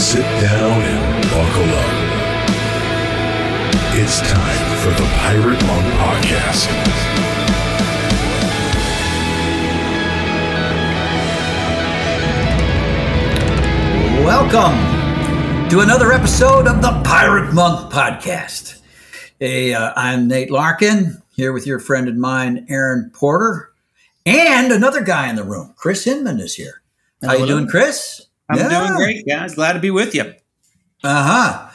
sit down and buckle up. It's time for the Pirate Monk Podcast. Welcome to another episode of the Pirate Monk Podcast. Hey, uh, I'm Nate Larkin here with your friend and mine, Aaron Porter, and another guy in the room, Chris Hinman is here. How you Hello. doing, Chris? I'm Yeah. doing great, guys. Glad to be with you. Uh huh.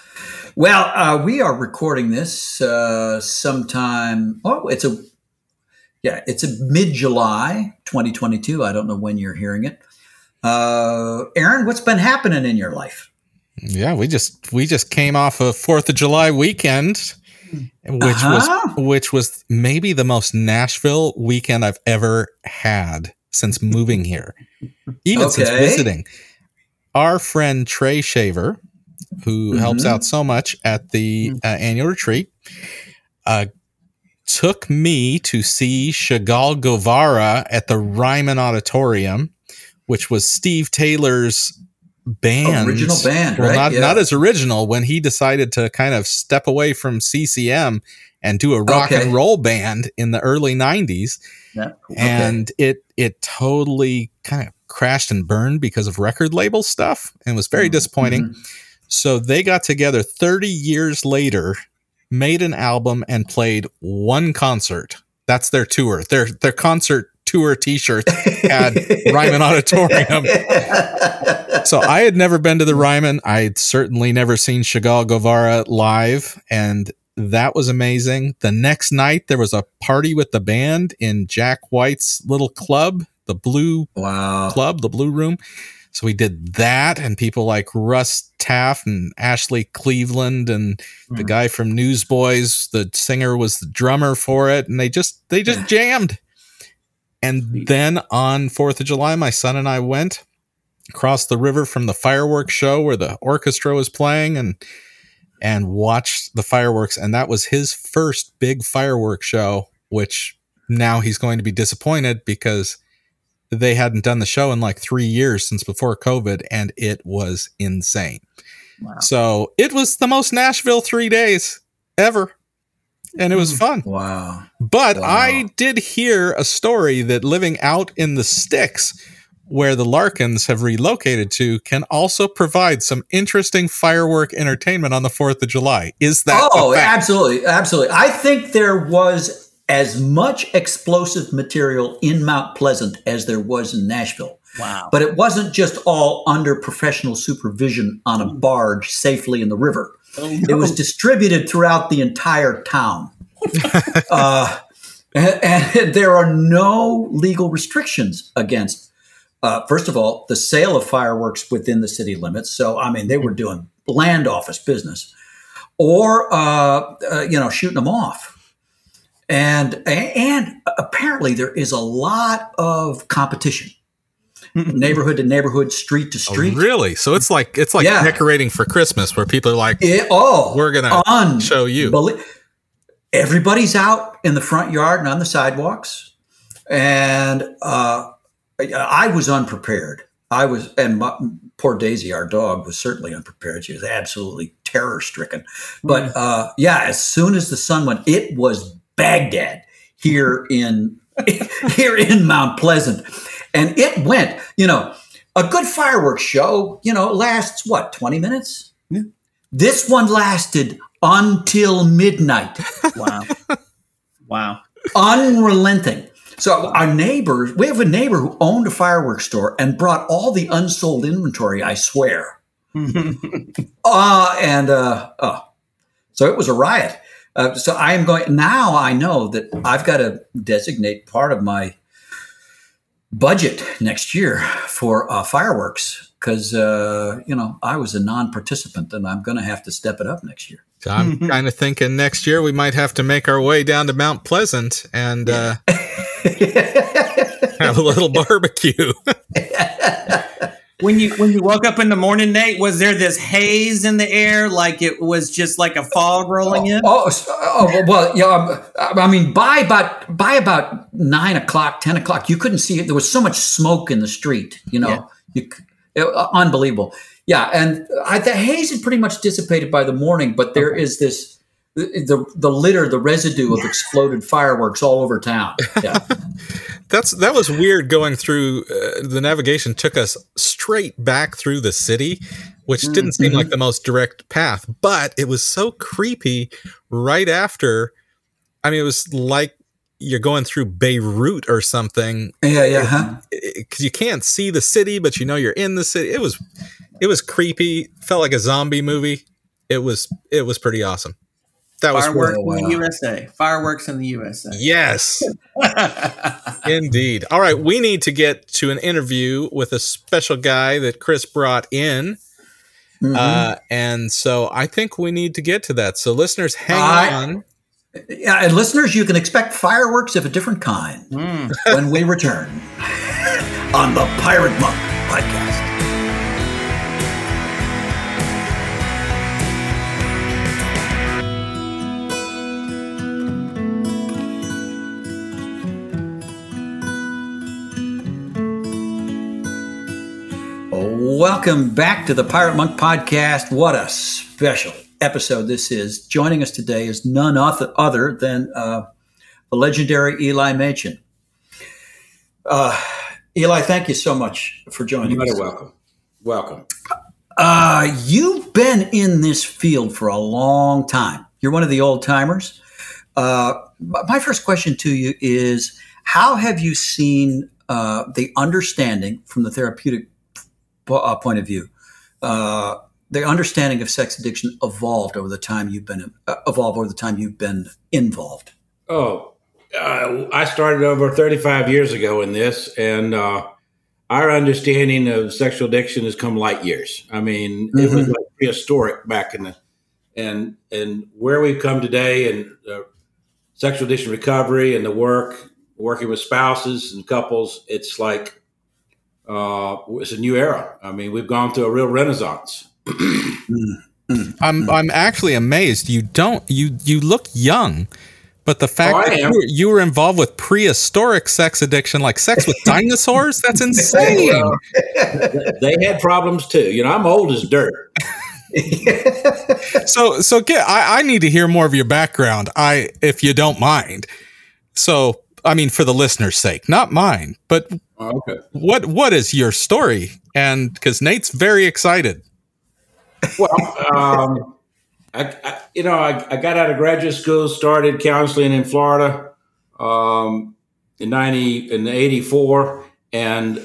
Well, uh, we are recording this uh, sometime. Oh, it's a yeah, it's a mid July, 2022. I don't know when you're hearing it. Uh, Aaron, what's been happening in your life? Yeah, we just we just came off a Fourth of July weekend, which Uh-huh. was which was maybe the most Nashville weekend I've ever had since moving here, even since visiting. Our friend Trey Shaver, who helps Mhm. out so much at the uh, annual retreat, uh, took me to see Chagall Guevara at the Ryman Auditorium, which was Steve Taylor's band Original band, well, right? not Yeah. not as original when he decided to kind of step away from CCM and do a rock Okay. and roll band in the early '90s, Yeah. and it it totally kind of crashed and burned because of record label stuff, and was very Mhm. disappointing. So they got together 30 years later, made an album, and played one concert. That's their tour. Their their concert tour T-shirts had Ryman Auditorium. So I had never been to the Ryman. I had certainly never seen Chagall Guevara live, and that was amazing. The next night there was a party with the band in Jack White's little club, the Blue wow. Club, the Blue Room. So we did that, and people like Russ Taff and Ashley Cleveland and the Mhm. guy from Newsboys, the singer was the drummer for it, and they just they just Yeah. jammed. And then on Fourth of July, my son and I went across the river from the fireworks show where the orchestra was playing and and watched the fireworks. And that was his first big fireworks show, which now he's going to be disappointed because they hadn't done the show in like three years since before COVID, and it was insane. Wow. So it was the most Nashville three days ever. And it was hmm. fun. Wow. But Wow. I did hear a story that living out in the sticks, where the Larkins have relocated to, can also provide some interesting firework entertainment on the 4th of July. Is that oh, a fact? absolutely, absolutely. I think there was as much explosive material in Mount Pleasant as there was in Nashville. Wow. But it wasn't just all under professional supervision on a barge safely in the river. It was distributed throughout the entire town. uh, and, and there are no legal restrictions against, uh, first of all, the sale of fireworks within the city limits. So, I mean, they were doing land office business or, uh, uh, you know, shooting them off. And, and apparently there is a lot of competition neighborhood to neighborhood, street to Oh, street. really? So it's like it's like Yeah. decorating for Christmas where people are like, It, oh, We're gonna un- show you. Everybody's out in the front yard and on the sidewalks, and uh, I- I was unprepared. I was, and my, poor Daisy, our dog, was certainly unprepared. She was absolutely terror stricken. But uh, yeah, as soon as the sun went, it was Baghdad here in here in Mount Pleasant, and it went. You know, a good fireworks show, you know, lasts what twenty minutes. Yeah. This one lasted until midnight, wow. Wow. unrelenting. So our neighbors, we have a neighbor who owned a fireworks store and brought all the unsold inventory. I swear. Uh, and uh, oh, so it was a riot. Uh, so I am going now. I know that I've got to designate part of my budget next year for uh, fireworks because uh, you know I was a non-participant and I'm going to have to step it up next year. So I'm kind of thinking next year we might have to make our way down to Mount Pleasant and uh, have a little barbecue. When you when you woke up in the morning, Nate, was there this haze in the air, like it was just like a fog rolling in? Oh, s- oh well, yeah. um, I mean, by about by about nine o'clock, ten o'clock, you couldn't see it. There was so much smoke in the street. You know, Yeah. you c- Uh, unbelievable. Yeah, and I, the haze had pretty much dissipated by the morning, but there Okay. is this the the litter, the residue of exploded fireworks all over town. Yeah, That's that was weird going through uh, the navigation took us straight back through the city, which didn't seem like the most direct path, but it was so creepy right after I mean it was like you're going through Beirut or something yeah, yeah. Huh? cuz you can't see the city but you know you're in the city. It was it was creepy, felt like a zombie movie. It was it was pretty awesome. That was Fireworks in the USA. Fireworks in the USA. Yes. Indeed. All right, we need to get to an interview with a special guy that Chris brought in. Mhm. Uh, and so I think we need to get to that. So, listeners, hang I- on. yeah, and listeners, you can expect fireworks of a different kind Mm. when we return on the Pirate Monk podcast. Welcome back to the Pirate Monk podcast. What a special episode this is. Joining us today is none other, than uh, the legendary Eli Machen. Uh, Eli, thank you so much for joining us. You're us. welcome. Welcome. Uh, you've been in this field for a long time. You're one of the old timers. Uh, my first question to you is How have you seen uh, the understanding from the therapeutic uh, point of view? Uh, the understanding of sex addiction evolved over the time you've been uh, evolved over the time you've been involved. Oh, uh, I started over 35 years ago in this, and uh, our understanding of sexual addiction has come light years. I mean, it was Mhm. like prehistoric back in the and and where we've come today, and uh, sexual addiction recovery, and the work working with spouses and couples. It's like uh, it's a new era. I mean, we've gone through a real renaissance. I'm I'm actually amazed. You don't you you look young, but the fact Oh, that you were, you were involved with prehistoric sex addiction, like sex with dinosaurs, that's insane. they had problems too. You know, I'm old as dirt. So so get I, I need to hear more of your background. I if you don't mind. So I mean for the listener's sake, not mine, but Oh, okay. what what is your story? And because Nate's very excited. Well, um, I, I, you know, I, I got out of graduate school, started counseling in Florida um, in ninety in eighty four, and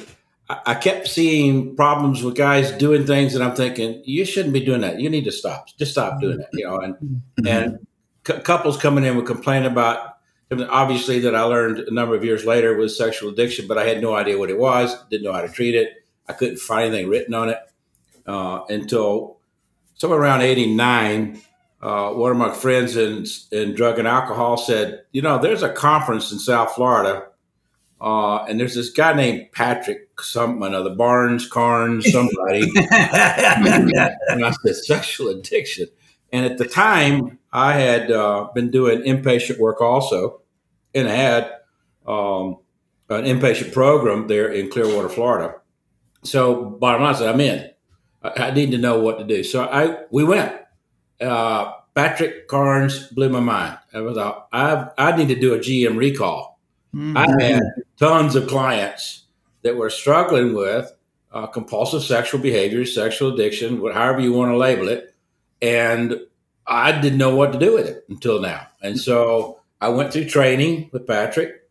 I, I kept seeing problems with guys doing things, and I'm thinking, you shouldn't be doing that. You need to stop. Just stop doing that. You know, and and cou- couples coming in would complain about. Obviously, that I learned a number of years later was sexual addiction, but I had no idea what it was. Didn't know how to treat it. I couldn't find anything written on it uh, until somewhere around 89 uh, one of my friends in, in drug and alcohol said you know there's a conference in south florida uh, and there's this guy named patrick something the barnes carnes somebody and i said sexual addiction and at the time i had uh, been doing inpatient work also and had um, an inpatient program there in clearwater florida so bottom line I said i'm in I, I need to know what to do. So I we went. Uh, Patrick Carnes blew my mind. I was out. I I need to do a GM recall. Mm. I had tons of clients that were struggling with uh, compulsive sexual behavior, sexual addiction, however you want to label it, and I didn't know what to do with it until now. And so I went through training with Patrick,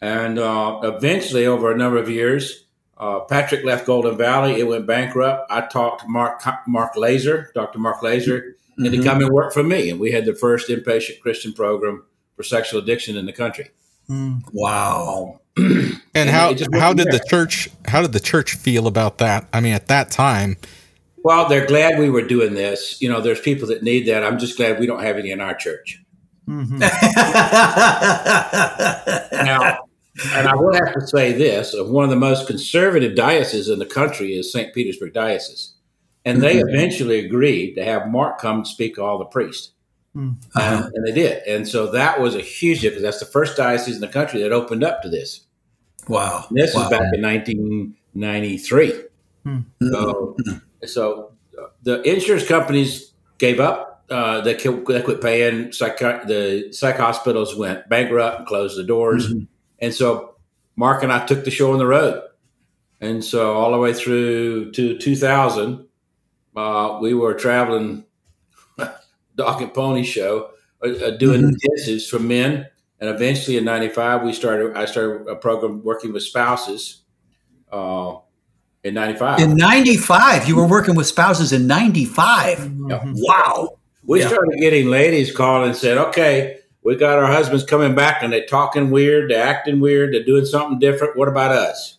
and uh, eventually, over a number of years, uh, Patrick left Golden Valley. It went bankrupt. I talked to Mark Mark Laaser, Dr. Mark Laaser, and he Mhm. come and work for me. And we had the first inpatient Christian program for sexual addiction in the country. Mm. Wow. And And how just how from did the church how did the church feel about that? I mean, at that time, Well, they're glad we were doing this. You know, there's people that need that. I'm just glad we don't have any in our church. Mhm. Now, and I will have to say this: uh, one of the most conservative dioceses in the country is St. Petersburg Diocese, and they eventually agreed to have Mark come and speak to all the priests, Mm. and, and they did. And so that was a huge deal because that's the first diocese in the country that opened up to this. wow. And this wow. is back in 1993. So, so uh, the insurance companies gave up. Uh, they, qui- they quit paying. Psych- the psych hospitals went bankrupt and closed the doors. And so Mark and I took the show on the road. And so all the way through to 2000, uh, we were traveling dog and pony show, uh, uh, doing intensives for men. And eventually in 95, we started, I started a program working with spouses uh, in 95. In 95, you were working with spouses in 95. Yeah. Wow. We Yeah. started getting ladies calling and said, okay, we got our husbands coming back and they're talking weird, they're acting weird, they're doing something different. What about us?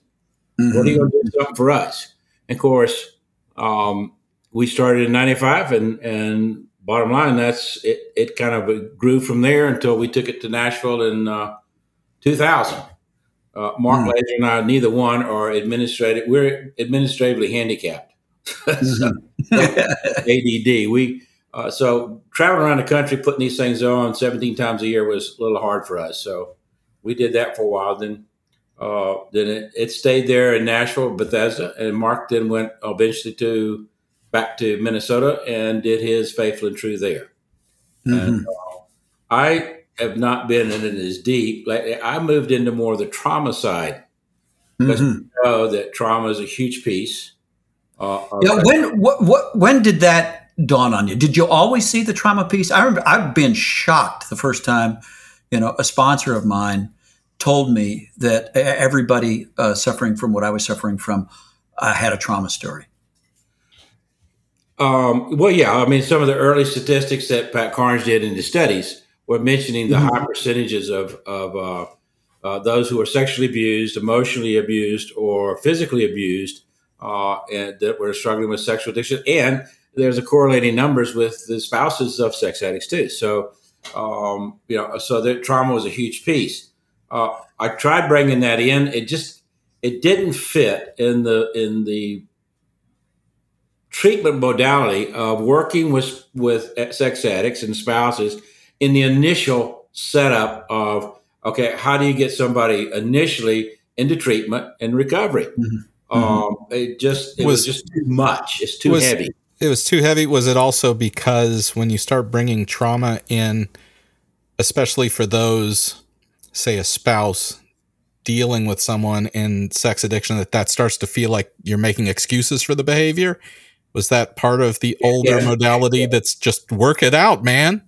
What are you going to do something for us? And of course, um, we started in 95 and, and bottom line, that's it, it kind of grew from there until we took it to Nashville in uh, 2000. Uh, Mark Laaser and I, neither one are administrative. We're administratively handicapped. So, ADD. We uh, so traveling around the country putting these things on 17 times a year was a little hard for us. So we did that for a while. Then uh, then it, it stayed there in Nashville, Bethesda, and Mark then went eventually to back to Minnesota and did his faithful and true there. And uh, I have not been in it as deep. Like I moved into more of the trauma side because we know that trauma is a huge piece. Uh, Yeah, when what, what when did that dawn on you? Did you always see the trauma piece? I remember I've been shocked the first time, you know, a sponsor of mine told me that everybody uh, suffering from what I was suffering from uh, had a trauma story. Um, well, yeah. I mean, some of the early statistics that Pat Carnes did in his studies were mentioning the high percentages of, of uh, uh, those who are sexually abused, emotionally abused, or physically abused, uh, and that were struggling with sexual addiction. And there's a correlating numbers with the spouses of sex addicts too. So, um, you know, so that trauma was a huge piece. Uh, I tried bringing that in. It just it didn't fit in the in the treatment modality of working with with sex addicts and spouses in the initial setup of okay how do you get somebody initially into treatment and recovery um it just it was, Was- just too much it's too was- heavy It was too heavy. Was it also because when you start bringing trauma in, especially for those, say, a spouse dealing with someone in sex addiction, that that starts to feel like you're making excuses for the behavior? Was that part of the older Yeah. modality that's just work it out, man?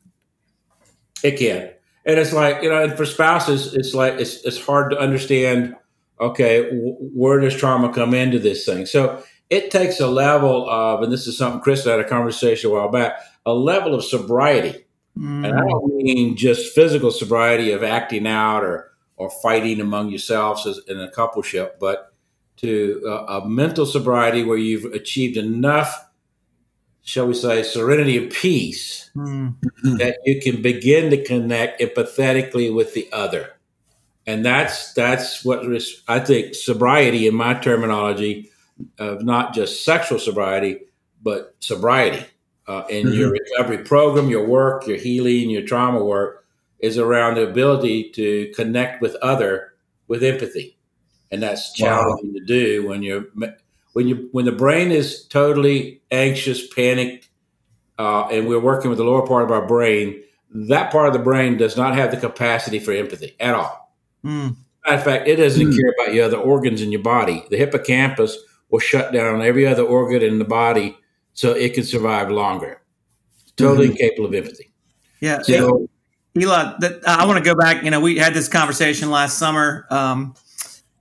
It can. And it's like, you know, and for spouses, it's like, it's, it's hard to understand, okay, w- where does trauma come into this thing? So it takes a level of, and this is something Chris had a conversation a while back, a level of sobriety. And I don't mean just physical sobriety of acting out or, or fighting among yourselves as, in a coupleship, but to uh, a mental sobriety where you've achieved enough, shall we say, serenity and peace that you can begin to connect empathetically with the other. And that's that's what I think sobriety in my terminology of not just sexual sobriety, but sobriety uh, in your recovery program, your work, your healing, your trauma work is around the ability to connect with other with empathy, and that's challenging to do when you're when you when the brain is totally anxious, panicked, uh, and we're working with the lower part of our brain, that part of the brain does not have the capacity for empathy at all. Mm. Matter of fact, it doesn't care about your other organs in your body. The hippocampus will shut down every other organ in the body so it can survive longer. Totally incapable of empathy. Yeah. So, Eli, that, I want to go back. You know, we had this conversation last summer, um,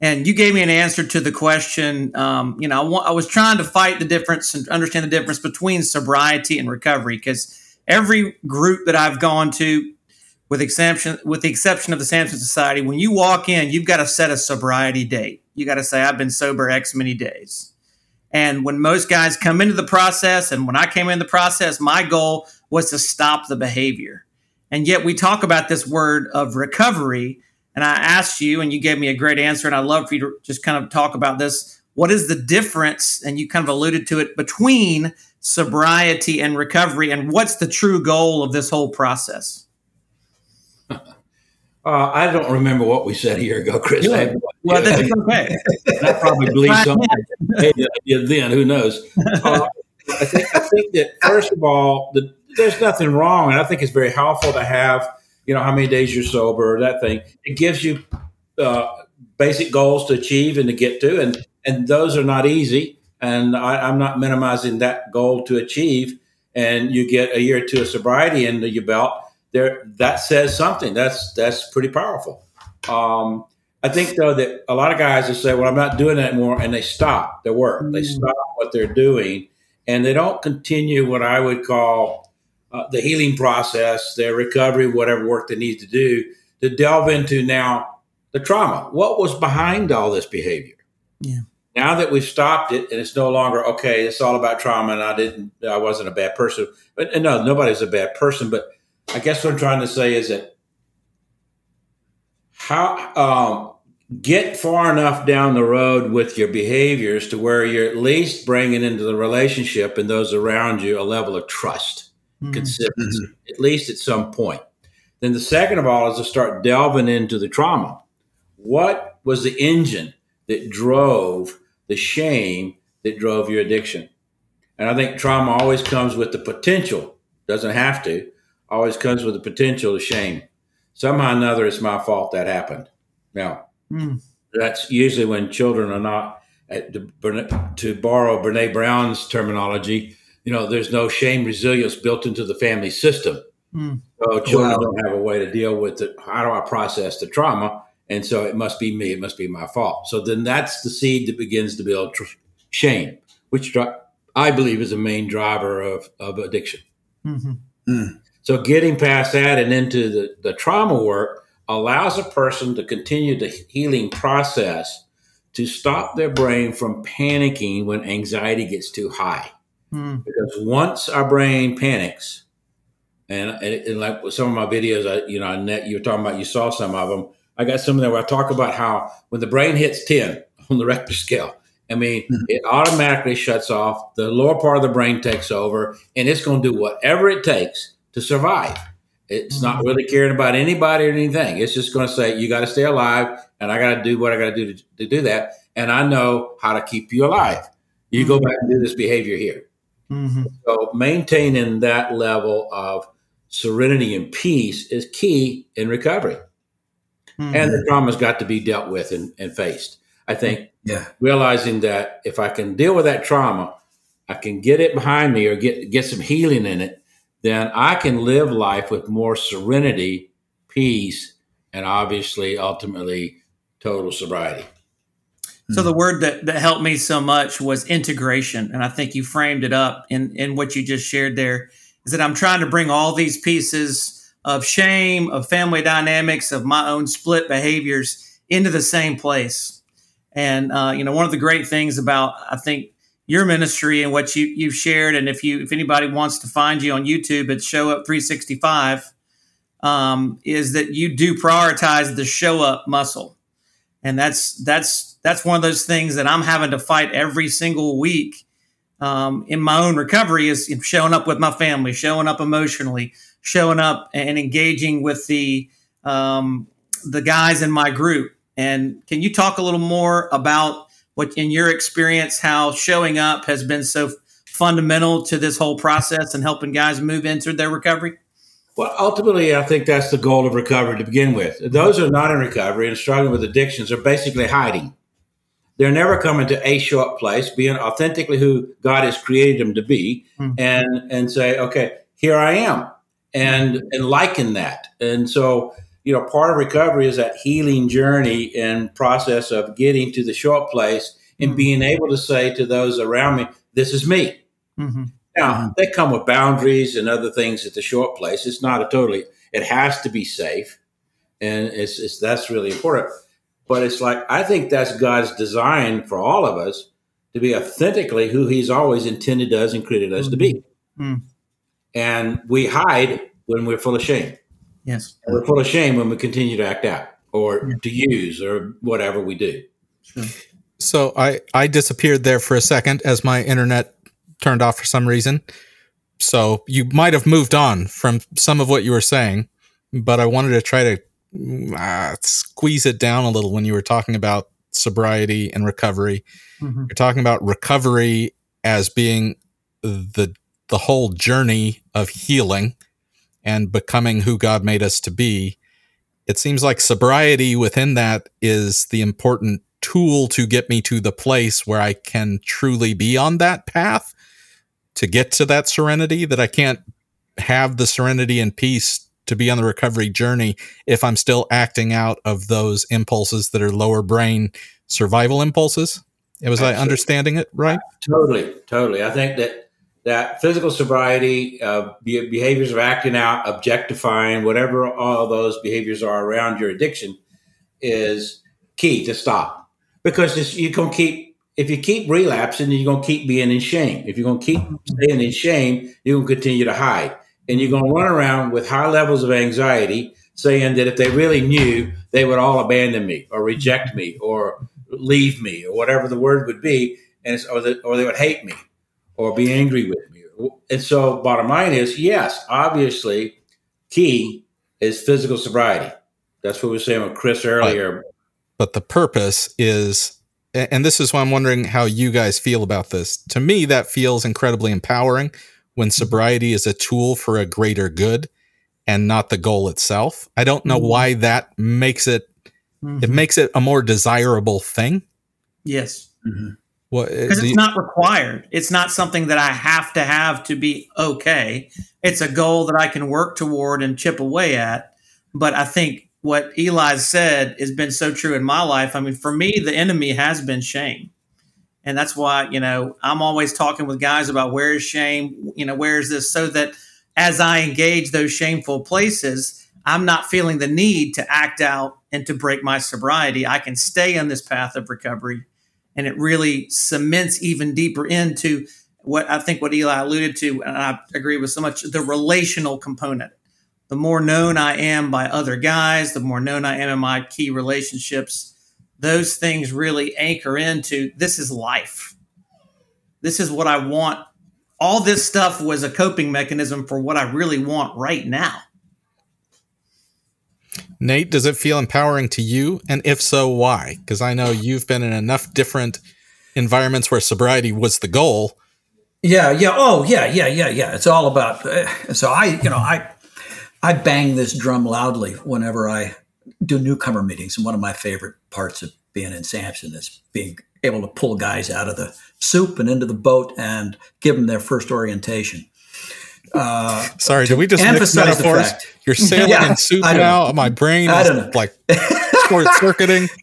and you gave me an answer to the question. Um, you know, I, wa- I was trying to fight the difference and understand the difference between sobriety and recovery because every group that I've gone to, with exception with the exception of the Samson Society, when you walk in, you've got to set a sobriety date. You got to say, "I've been sober X many days." And when most guys come into the process, and when I came in the process, my goal was to stop the behavior. And yet we talk about this word of recovery. And I asked you, and you gave me a great answer. And I'd love for you to just kind of talk about this. What is the difference? And you kind of alluded to it between sobriety and recovery. And what's the true goal of this whole process? Uh, I don't remember what we said a year ago, Chris. I Well, idea. that's okay. I probably believe something then. Who knows? Uh, I think I think that first of all, the, there's nothing wrong, and I think it's very helpful to have you know how many days you're sober, or that thing. It gives you uh, basic goals to achieve and to get to, and and those are not easy. And I, I'm not minimizing that goal to achieve. And you get a year or two of sobriety under your belt. There, that says something. That's that's pretty powerful. Um, I think though that a lot of guys will say, "Well, I'm not doing that anymore," and they stop their work. They stop what they're doing, and they don't continue what I would call uh, the healing process, their recovery, whatever work they need to do to delve into now the trauma. What was behind all this behavior? Yeah. Now that we've stopped it, and it's no longer okay. It's all about trauma, and I didn't. I wasn't a bad person. But and no, nobody's a bad person. But I guess what I'm trying to say is that how um, get far enough down the road with your behaviors to where you're at least bringing into the relationship and those around you a level of trust, Mhm. consistency, at least at some point. Then the second of all is to start delving into the trauma. What was the engine that drove the shame that drove your addiction? And I think trauma always comes with the potential, doesn't have to, always comes with the potential of shame. Somehow or another, it's my fault that happened. Now, Mm. that's usually when children are not, at the, to borrow Brene Brown's terminology, you know, there's no shame resilience built into the family system. Mm. So children Wow. don't have a way to deal with it. How do I process the trauma? And so it must be me. It must be my fault. So then that's the seed that begins to build tr- shame, which dri- I believe is a main driver of, of addiction. Mhm. So getting past that and into the, the trauma work allows a person to continue the healing process to stop their brain from panicking when anxiety gets too high. Mm. Because once our brain panics, and, and, and like some of my videos, I, you know, I net, you were talking about, you saw some of them. I got some of them where I talk about how when the brain hits 10 on the Richter scale, I mean, it automatically shuts off. The lower part of the brain takes over, and it's going to do whatever it takes to survive. It's not really caring about anybody or anything. It's just going to say, you got to stay alive, and I got to do what I got to do to do that. And I know how to keep you alive. You go back and do this behavior here. Mhm. So maintaining that level of serenity and peace is key in recovery. Mhm. And the trauma's got to be dealt with and, and faced. I think Yeah. realizing that if I can deal with that trauma, I can get it behind me or get get some healing in it, then I can live life with more serenity, peace, and obviously ultimately total sobriety. So the word that, that helped me so much was integration. And I think you framed it up in, in what you just shared there is that I'm trying to bring all these pieces of shame, of family dynamics, of my own split behaviors into the same place. And, uh, you know, one of the great things about, I think, your ministry and what you, you've shared, and if you if anybody wants to find you on YouTube, it's Show Up 365, um, is that you do prioritize the show up muscle and that's that's that's one of those things that I'm having to fight every single week um, in my own recovery is showing up with my family, showing up emotionally, showing up and engaging with the um, the guys in my group. And can you talk a little more about what, in your experience, how showing up has been so fundamental to this whole process and helping guys move into their recovery? Well, ultimately, I think that's the goal of recovery to begin with. Those who are not in recovery and struggling with addictions are basically hiding. They're never coming to a short place, being authentically who God has created them to be, Hmm. and and say, okay, here I am, and and liken that. And so, you know, part of recovery is that healing journey and process of getting to the short place and Hmm. being able to say to those around me, "This is me." Mm-hmm. Now, they come with boundaries and other things at the short place. It's not a totally, it has to be safe. And it's, it's that's really important. But it's like, I think that's God's design for all of us to be authentically who He's always intended us and created us to be. Mm. And we hide when we're full of shame. Yes. And we're full of shame when we continue to act out or to use or whatever we do. So I I disappeared there for a second as my internet turned off for some reason. So you might have moved on from some of what you were saying, but I wanted to try to uh, squeeze it down a little when you were talking about sobriety and recovery. Mhm. You're talking about recovery as being the the whole journey of healing and becoming who God made us to be. It seems like sobriety within that is the important tool to get me to the place where I can truly be on that path to get to that serenity that I can't have the serenity and peace to be on the recovery journey if I'm still acting out of those impulses that are lower brain survival impulses. Was I understanding it right? Totally, totally. I think that that physical sobriety, uh, behaviors of acting out, objectifying, whatever all those behaviors are around your addiction, is key to stop. Because you're gonna keep if you keep relapsing, you're gonna keep being in shame. If you're gonna keep staying in shame, you're gonna continue to hide, and you're gonna run around with high levels of anxiety, saying that if they really knew, they would all abandon me or reject me or leave me or whatever the word would be, and or, the, or they would hate me or be angry with me. And so, bottom line is, yes, obviously, key is physical sobriety. That's what we were saying with Chris earlier. but the purpose is and this is why I'm wondering how you guys feel about this. To me, that feels incredibly empowering when sobriety is a tool for a greater good and not the goal itself. I don't know Mhm. why that makes it it Mhm. makes it a more desirable thing. yes. What uh, because it's you- not required. It's not something that I have to have to be okay. It's a goal that I can work toward and chip away at. But I think what Eli said has been so true in my life. I mean, for me, the enemy has been shame. And that's why, you know, I'm always talking with guys about where is shame, you know, where is this, so that as I engage those shameful places, I'm not feeling the need to act out and to break my sobriety. I can stay on this path of recovery and it really cements even deeper into what I think what Eli alluded to, and I agree with so much the relational component. The more known I am by other guys, the more known I am in my key relationships, those things really anchor into this is life. This is what I want. All this stuff was a coping mechanism for what I really want right now. Nate, does it feel empowering to you? And if so, why? Because I know you've been in enough different environments where sobriety was the goal. Yeah, yeah. Oh, yeah, yeah, yeah, yeah. It's all about. Uh, so I, you know, I, I bang this drum loudly whenever I do newcomer meetings, and one of my favorite parts of being in Samson is being able to pull guys out of the soup and into the boat and give them their first orientation. Uh, Sorry, did we just mix emphasize the metaphors? fact. You're sailing Yeah, in soup now. My brain is like short circuiting.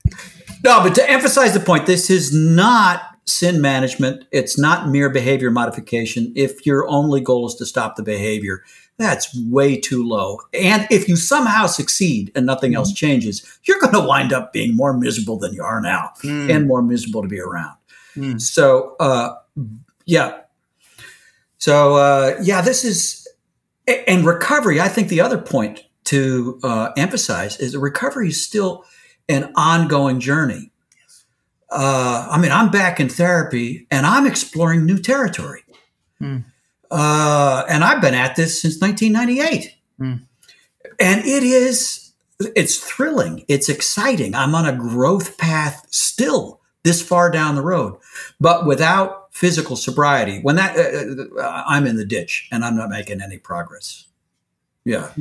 No, but to emphasize the point, this is not sin management. It's not mere behavior modification. If your only goal is to stop the behavior, that's way too low. And if you somehow succeed and nothing else changes, you're going to wind up being more miserable than you are now and more miserable to be around. Mm. So, uh, yeah. So, uh, yeah, this is, and recovery, I think the other point to uh, emphasize is that recovery is still an ongoing journey. Uh, I mean, I'm back in therapy and I'm exploring new territory. Uh, and I've been at this since 1998. Hmm. And it is, it's thrilling. It's exciting. I'm on a growth path still this far down the road, but without physical sobriety. When that, uh, uh, I'm in the ditch and I'm not making any progress. Yeah.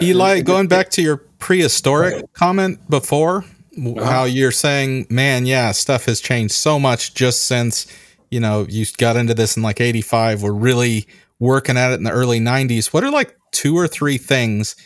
Eli, going back to your prehistoric comment before, w- how you're saying, man, yeah, stuff has changed so much just since, you know, you got into this in like 85. We're really working at it in the early 90s. What are like two or three things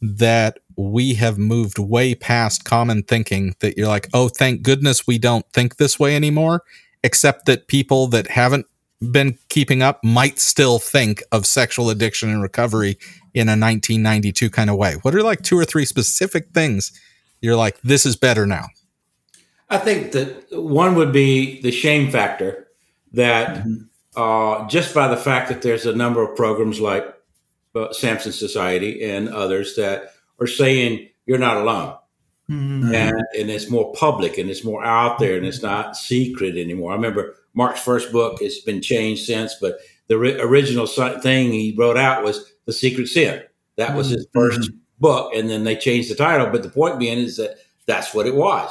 that we have moved way past common thinking that you're like, oh, thank goodness we don't think this way anymore, except that people that haven't been keeping up might still think of sexual addiction and recovery in a 1992 kind of way. What are like two or three specific things you're like, this is better now? I think that one would be the shame factor that uh, just by the fact that there's a number of programs like uh, Samson Society and others that are saying you're not alone. Mhm. and, and it's more public and it's more out there and it's not secret anymore. I remember Mark's first book. It's been changed since, but the ri- original thing he wrote out was the secret sin. That was his 1st book, and then they changed the title. But the point being is that that's what it was,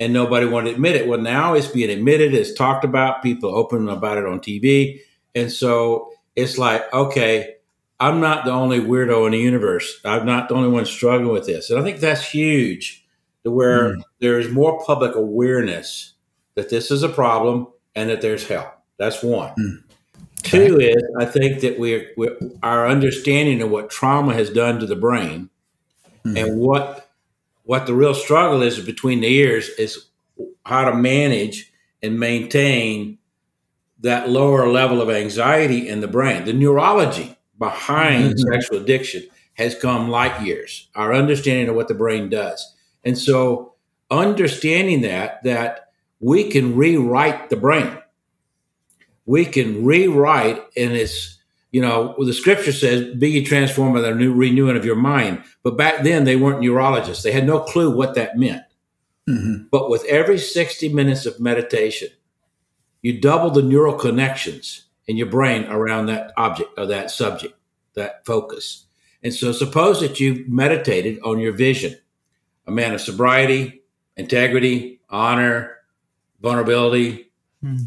and nobody wanted to admit it. Well, now it's being admitted, it's talked about, people open about it on TV, and so it's like, okay, I'm not the only weirdo in the universe. I'm not the only one struggling with this, and I think that's huge. To where mm. there is more public awareness that this is a problem and that there's help. That's one. Mm. Two is I think that we're, our understanding of what trauma has done to the brain mm-hmm. and what what the real struggle is between the ears is how to manage and maintain that lower level of anxiety in the brain. The neurology behind mm-hmm. sexual addiction has come light years. Our understanding of what the brain does. And so understanding that that we can rewrite the brain we can rewrite, and it's you know the scripture says, "Be ye transformed by the new renewing of your mind." But back then they weren't neurologists; they had no clue what that meant. Mm-hmm. But with every sixty minutes of meditation, you double the neural connections in your brain around that object or that subject, that focus. And so, suppose that you meditated on your vision, a man of sobriety, integrity, honor, vulnerability, mm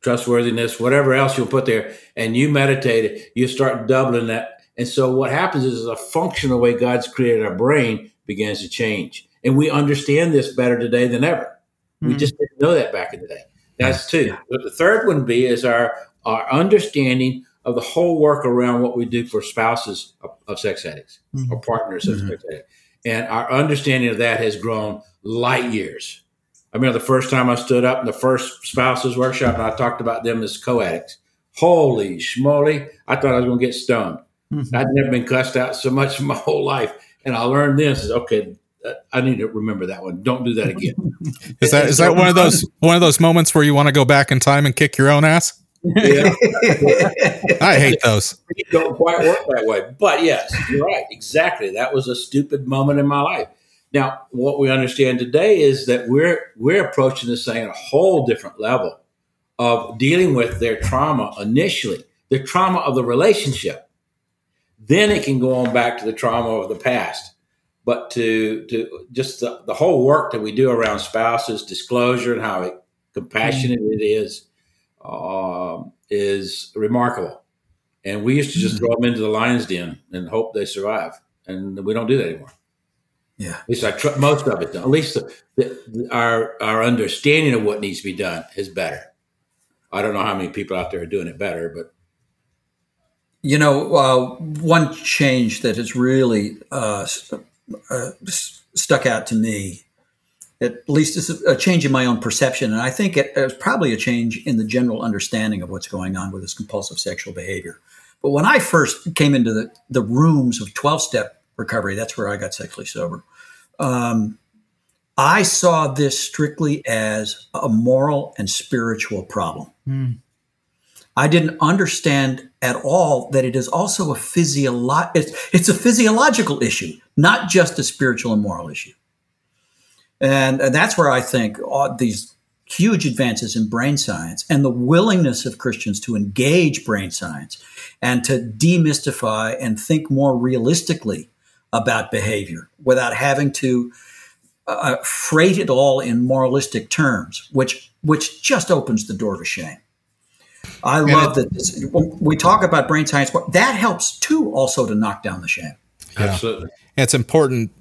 trustworthiness, whatever else you'll put there, and you meditate it, you start doubling that. And so what happens is a functional way God's created our brain begins to change. And we understand this better today than ever. Mm-hmm. We hmm. just didn't know that back in the day. That's two. But the third one be is our our understanding of the whole work around what we do for spouses of, of sex addicts mm-hmm. or partners of mm-hmm. sex addicts. And our understanding of that has grown light years I remember the first time I stood up in the first spouses workshop and I talked about them as co-addicts. Holy schmoly. I thought I was going to get stoned. Mm-hmm. I'd never been cussed out so much in my whole life. And I learned this okay. Uh, I need to remember that one. Don't do that again. is that is that one of those one of those moments where you want to go back in time and kick your own ass? Yeah. I hate those. It don't quite work that way. But yes, you're right. Exactly. That was a stupid moment in my life. Now, what we understand today is that we're we're approaching this thing at a whole different level of dealing with their trauma initially, the trauma of the relationship. Then it can go on back to the trauma of the past. But to to just the, the whole work that we do around spouses, disclosure, and how compassionate mm-hmm. it is, uh, is remarkable. And we used to just mm-hmm. throw them into the lion's den and hope they survive. And we don't do that anymore. Yeah. At least I tr- most of it. At least the, the, our our understanding of what needs to be done is better. I don't know how many people out there are doing it better, but you know, uh, one change that has really uh, uh, stuck out to me, at least it's a change in my own perception, and I think it, it's probably a change in the general understanding of what's going on with this compulsive sexual behavior. But when I first came into the, the rooms of 12 step recovery. That's where I got sexually sober. Um, I saw this strictly as a moral and spiritual problem. Mm. I didn't understand at all that it is also a physiolo- it's, it's a physiological issue, not just a spiritual and moral issue. And, and that's where I think all these huge advances in brain science and the willingness of Christians to engage brain science and to demystify and think more realistically about behavior without having to uh, freight it all in moralistic terms, which which just opens the door to shame. I and love it, that this, we talk about brain science, that helps too, also to knock down the shame. Yeah. Absolutely, it's important uh,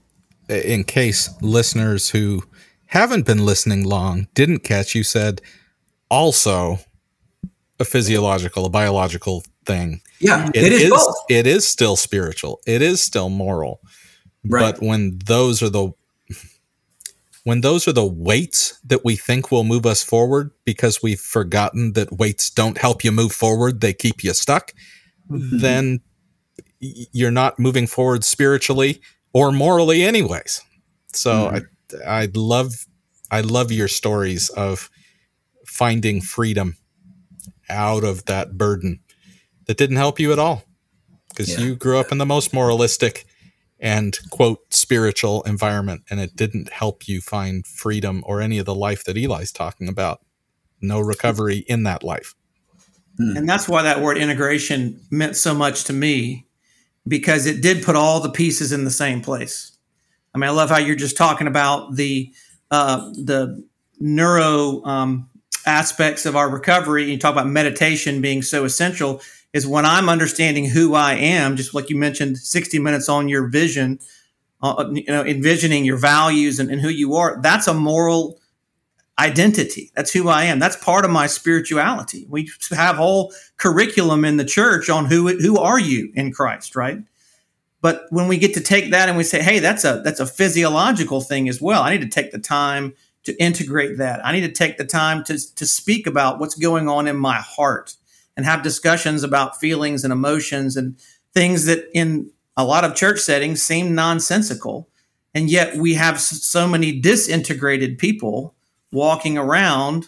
in case listeners who haven't been listening long didn't catch you said also a physiological, a biological thing. Yeah, it, it is, is both. It is still spiritual. It is still moral. Right. But when those are the when those are the weights that we think will move us forward because we've forgotten that weights don't help you move forward, they keep you stuck, mm-hmm. then you're not moving forward spiritually or morally anyways. So mm-hmm. I I love I love your stories of finding freedom out of that burden that didn't help you at all because yeah. you grew up in the most moralistic and quote spiritual environment and it didn't help you find freedom or any of the life that Eli's talking about. No recovery in that life. And that's why that word integration meant so much to me because it did put all the pieces in the same place. I mean, I love how you're just talking about the uh, the neuro um, aspects of our recovery. You talk about meditation being so essential. Is when I'm understanding who I am, just like you mentioned, 60 minutes on your vision, uh, you know, envisioning your values and, and who you are. That's a moral identity. That's who I am. That's part of my spirituality. We have whole curriculum in the church on who who are you in Christ, right? But when we get to take that and we say, "Hey, that's a that's a physiological thing as well." I need to take the time to integrate that. I need to take the time to to speak about what's going on in my heart and have discussions about feelings and emotions and things that in a lot of church settings seem nonsensical. And yet we have so many disintegrated people walking around.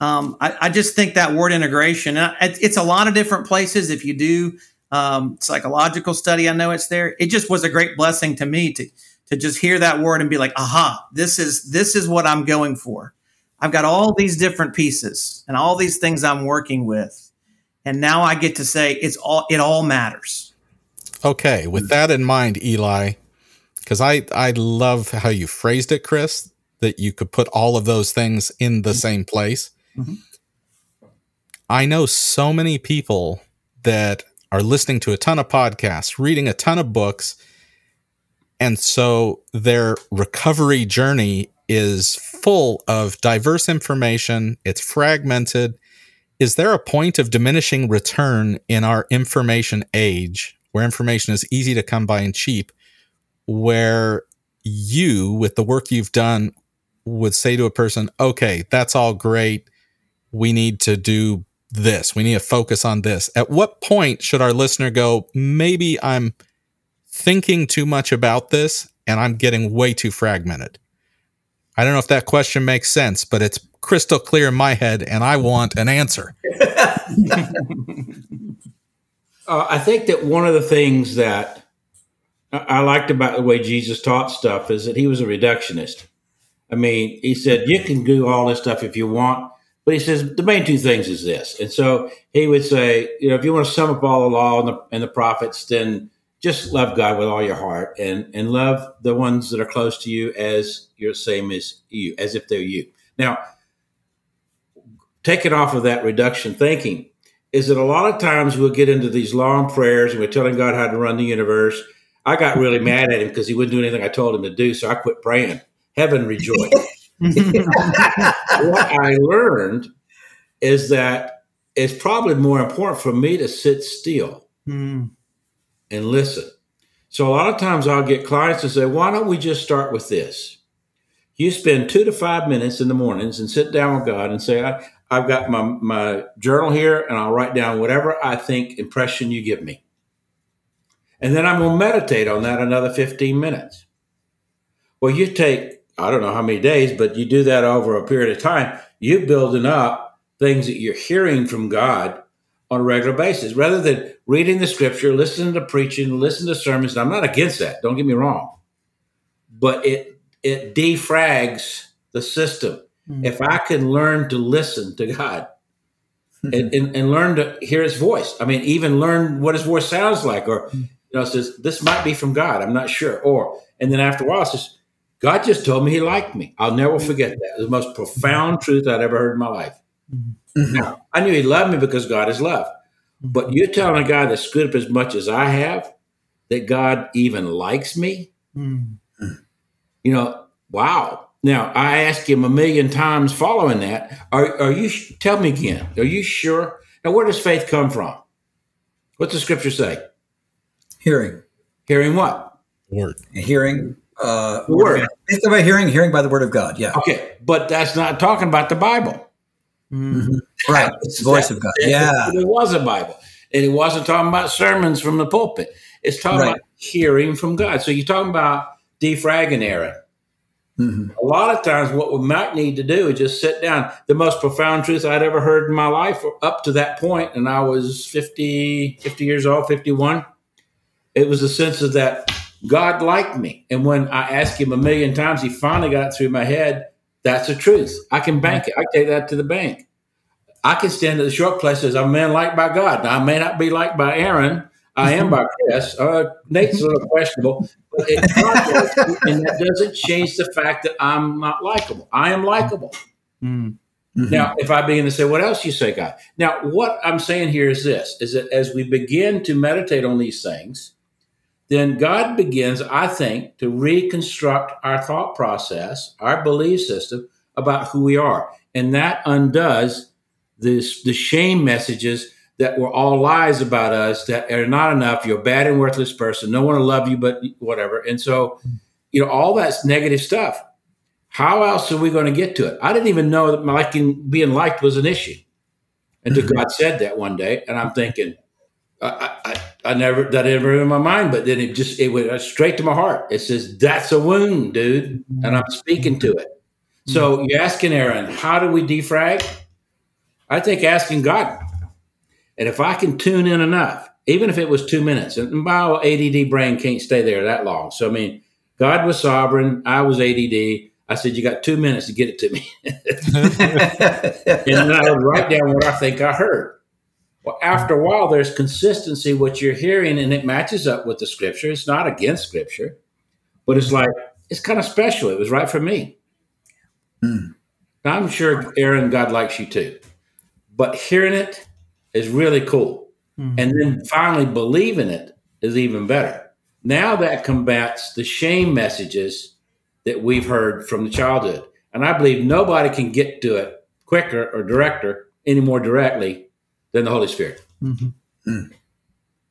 Um, I, I, just think that word integration, it's a lot of different places. If you do um, psychological study, I know it's there. It just was a great blessing to me to to just hear that word and be like, aha, this is this is what I'm going for. I've got all these different pieces and all these things I'm working with, and now I get to say it's all it all matters. Okay, with that in mind, Eli, because I I love how you phrased it, Chris that you could put all of those things in the mm-hmm. same place. Mm-hmm. I know so many people that are listening to a ton of podcasts, reading a ton of books, and so their recovery journey is full of diverse information, it's fragmented. Is there a point of diminishing return in our information age where information is easy to come by and cheap, where you, with the work you've done, would say to a person, okay, that's all great. We need to do this. We need to focus on this. At what point should our listener go, maybe I'm thinking too much about this and I'm getting way too fragmented? I don't know if that question makes sense, but it's crystal clear in my head and I want an answer. uh, I think that one of the things that I liked about the way Jesus taught stuff is that he was a reductionist. I mean, he said, you can do all this stuff if you want, but he says the main two things is this. And so he would say, you know, if you want to sum up all the law and the, and the prophets, then just love God with all your heart and, and love the ones that are close to you as you're same as you, as if they're you. Now, taking off of that reduction thinking is that a lot of times we'll get into these long prayers and we're telling God how to run the universe. I got really mad at him because he wouldn't do anything I told him to do, so I quit praying heaven rejoiced. what I learned is that it's probably more important for me to sit still mm. and listen. So a lot of times I'll get clients to say, why don't we just start with this? You spend two to five minutes in the mornings and sit down with God and say, I, have got my, my journal here and I'll write down whatever I think impression you give me. And then I'm going to meditate on that another 15 minutes. Well, you take I don't know how many days, but you do that over a period of time, you're building up things that you're hearing from God on a regular basis rather than reading the scripture, listening to preaching, listening to sermons. I'm not against that, don't get me wrong. But it it defrags the system. Mm-hmm. If I can learn to listen to God and, and, and, learn to hear his voice, I mean, even learn what his voice sounds like, or you know, says this might be from God, I'm not sure. Or and then after a while, it says, God just told me he liked me. I'll never forget that. the most profound truth I'd ever heard in my life. Mm-hmm. Now, I knew he loved me because God is love. But you're telling a guy that's screwed up as much as I have that God even likes me? Mm-hmm. You know, wow. Now, I asked him a million times following that, are, are you, tell me again, are you sure? Now, where does faith come from? What's the scripture say? Hearing. Hearing what? Word. Hearing uh, word. It's about hearing, hearing by the word of God. Yeah. Okay, but that's not talking about the Bible. Mm-hmm. Right. It's the voice that, of God. Yeah. It was a Bible, and it wasn't talking about sermons from the pulpit. It's talking right. about hearing from God. So you're talking about defragging Aaron. Mm-hmm. A lot of times, what we might need to do is just sit down. The most profound truth I'd ever heard in my life up to that point, and I was 50, 50 years old, 51, it was a sense of that God liked me. And when I asked him a million times, he finally got it through my head. That's the truth. I can bank it. I take that to the bank. I can stand at the short place as I'm a man liked by God. Now, I may not be liked by Aaron. I am by Chris. Uh, Nate's a little questionable, but it, and that doesn't change the fact that I'm not likable. I am likable. Mm. Mhm. Now, if I begin to say, what else you say, God? Now, what I'm saying here is this, is that as we begin to meditate on these things, then God begins, I think, to reconstruct our thought process, our belief system about who we are. And that undoes this, the shame messages that were all lies about us that are not enough. You're a bad and worthless person. No one will love you, but whatever. And so, you know, all that's negative stuff. How else are we going to get to it? I didn't even know that liking, being liked was an issue until mm-hmm. God said that one day. And I'm thinking, I, I, I never, that ever in my mind, but then it just, it went straight to my heart. It says, that's a wound, dude. And I'm speaking to it. So you're asking Aaron, how do we defrag? I think asking God. And if I can tune in enough, even if it was two minutes, and my ADD brain can't stay there that long. So, I mean, God was sovereign. I was ADD. I said, you got two minutes to get it to me. and then I would write down what I think I heard. Well, after a while, there's consistency what you're hearing, and it matches up with the scripture. It's not against scripture, but it's like it's kind of special. It was right for me. Now, I'm sure Aaron, God likes you too, but hearing it is really cool, Mhm. and then finally believing it is even better. Now that combats the shame messages that we've heard from the childhood, and I believe nobody can get to it quicker or directer any more directly than the Holy Spirit. Mhm.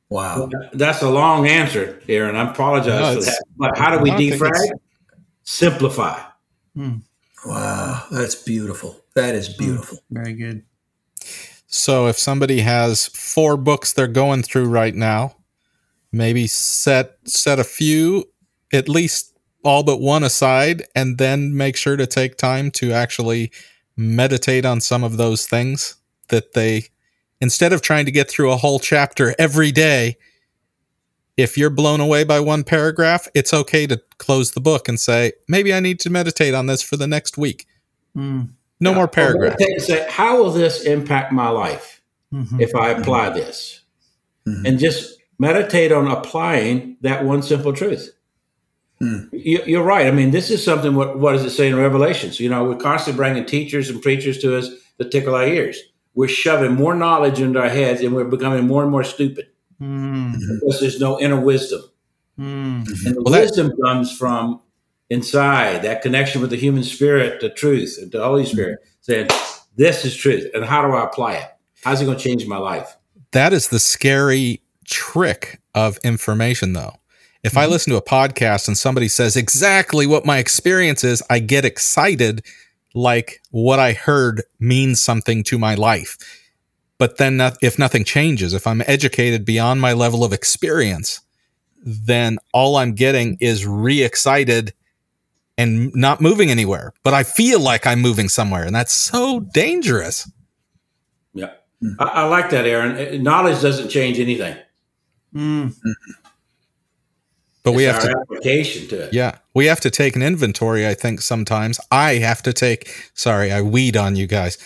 wow. That's a long answer, Aaron. I apologize No, for that. But how do we defrag? it's- Simplify. Mm. Wow. That's beautiful. That is mm. beautiful. Very good. So if somebody has four books they're going through right now, maybe set set a few, at least all but one aside, and then make sure to take time to actually meditate on some of those things that they instead of trying to get through a whole chapter every day, if you're blown away by one paragraph, it's okay to close the book and say, maybe I need to meditate on this for the next week. Mm. No more Or paragraphs. meditate say, how will this impact my life Mhm. if I apply this? Mhm. And just meditate on applying that one simple truth. Hmm. You, you're right. I mean, this is something. What, what does it say in Revelations? You know, we're constantly bringing teachers and preachers to us that tickle our ears. We're shoving more knowledge into our heads, and we're becoming more and more stupid Mm. because there's no inner wisdom. Mm. And the Well, that- wisdom comes from inside that connection with the human spirit, the truth, the Holy Spirit, saying, This is truth. And how do I apply it? How's it going to change my life? that is the scary trick of information though if i listen to a podcast and somebody says exactly what my experience is i get excited like what i heard means something to my life but then if nothing changes if i'm educated beyond my level of experience then all i'm getting is re-excited and not moving anywhere but i feel like i'm moving somewhere and that's so dangerous Yeah. I, I like that, Aaron. Knowledge doesn't change anything. Mm. But we It's have to application to it. Yeah, we have to take an inventory. I think sometimes I have to take. Sorry, I weed on you guys.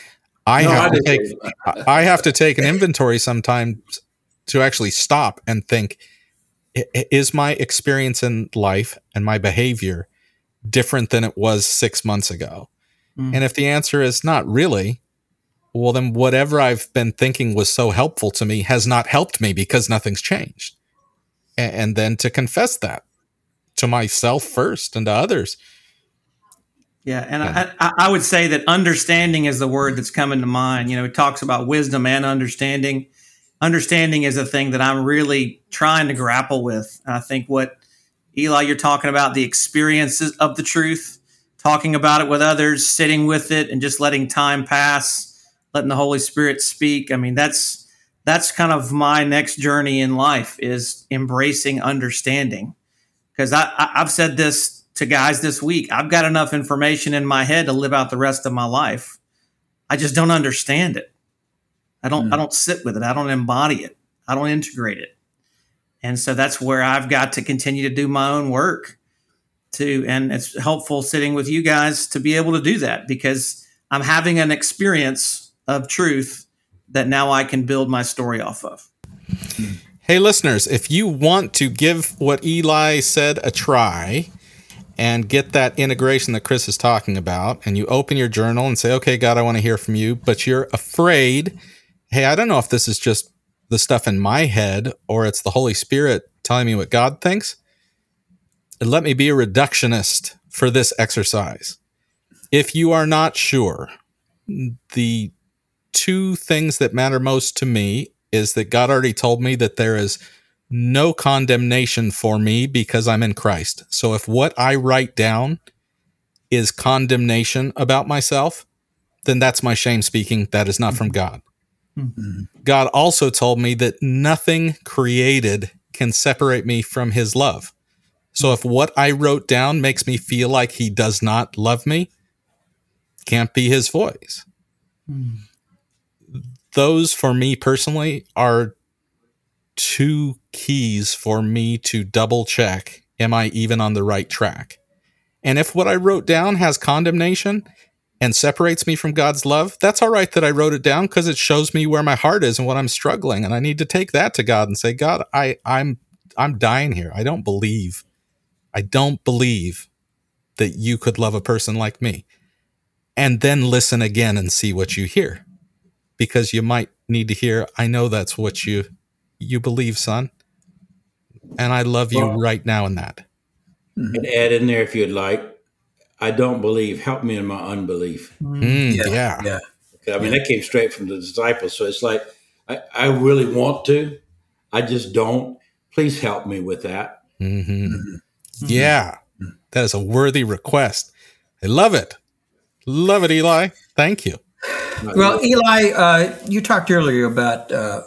I No, have I to take. I have to take an inventory sometimes to actually stop and think: i- i- Is my experience in life and my behavior different than it was six months ago? Mm. And if the answer is not really, well, then whatever I've been thinking was so helpful to me has not helped me because nothing's changed. A- And then to confess that to myself first and to others. Yeah, and I, I, I would say that understanding is the word that's coming to mind. You know, it talks about wisdom and understanding. Understanding is a thing that I'm really trying to grapple with. And I think what Eli, you're talking about the experiences of the truth, talking about it with others, sitting with it, and just letting time pass, letting the Holy Spirit speak. I mean, that's that's kind of my next journey in life is embracing understanding. Because I, I, I've said this to guys this week. I've got enough information in my head to live out the rest of my life. I just don't understand it. I don't. Hmm. I don't sit with it. I don't embody it. I don't integrate it. And so that's where I've got to continue to do my own work. To and it's helpful sitting with you guys to be able to do that because I'm having an experience of truth that now I can build my story off of. Hey, listeners, if you want to give what Eli said a try and get that integration that Chris is talking about, and you open your journal and say, okay, God, I want to hear from you, but you're afraid, hey, I don't know if this is just the stuff in my head or it's the Holy Spirit telling me what God thinks. Let me be a reductionist for this exercise. If you are not sure, the two things that matter most to me is that God already told me that there is no condemnation for me because I'm in Christ. So if what I write down is condemnation about myself, then that's my shame speaking. That is not from God. Mm-hmm. God also told me that nothing created can separate me from his love. So if what I wrote down makes me feel like he does not love me, can't be his voice. Mm. Those for me personally are two keys for me to double check am I even on the right track? And if what I wrote down has condemnation and separates me from God's love, that's all right that I wrote it down because it shows me where my heart is and what I'm struggling. And I need to take that to God and say, God, I, I'm I'm dying here. I don't believe. I don't believe that you could love a person like me. And then listen again and see what you hear. Because you might need to hear, I know that's what you you believe, son. And I love you well, right now in that. And add in there if you'd like, I don't believe. Help me in my unbelief. Mm, yeah. yeah. yeah. I mean, that came straight from the disciples. So it's like, I, I really want to. I just don't. Please help me with that. Mm-hmm. Mm-hmm. Yeah. That is a worthy request. I love it. Love it, Eli. Thank you. Well, Eli, uh, you talked earlier about uh,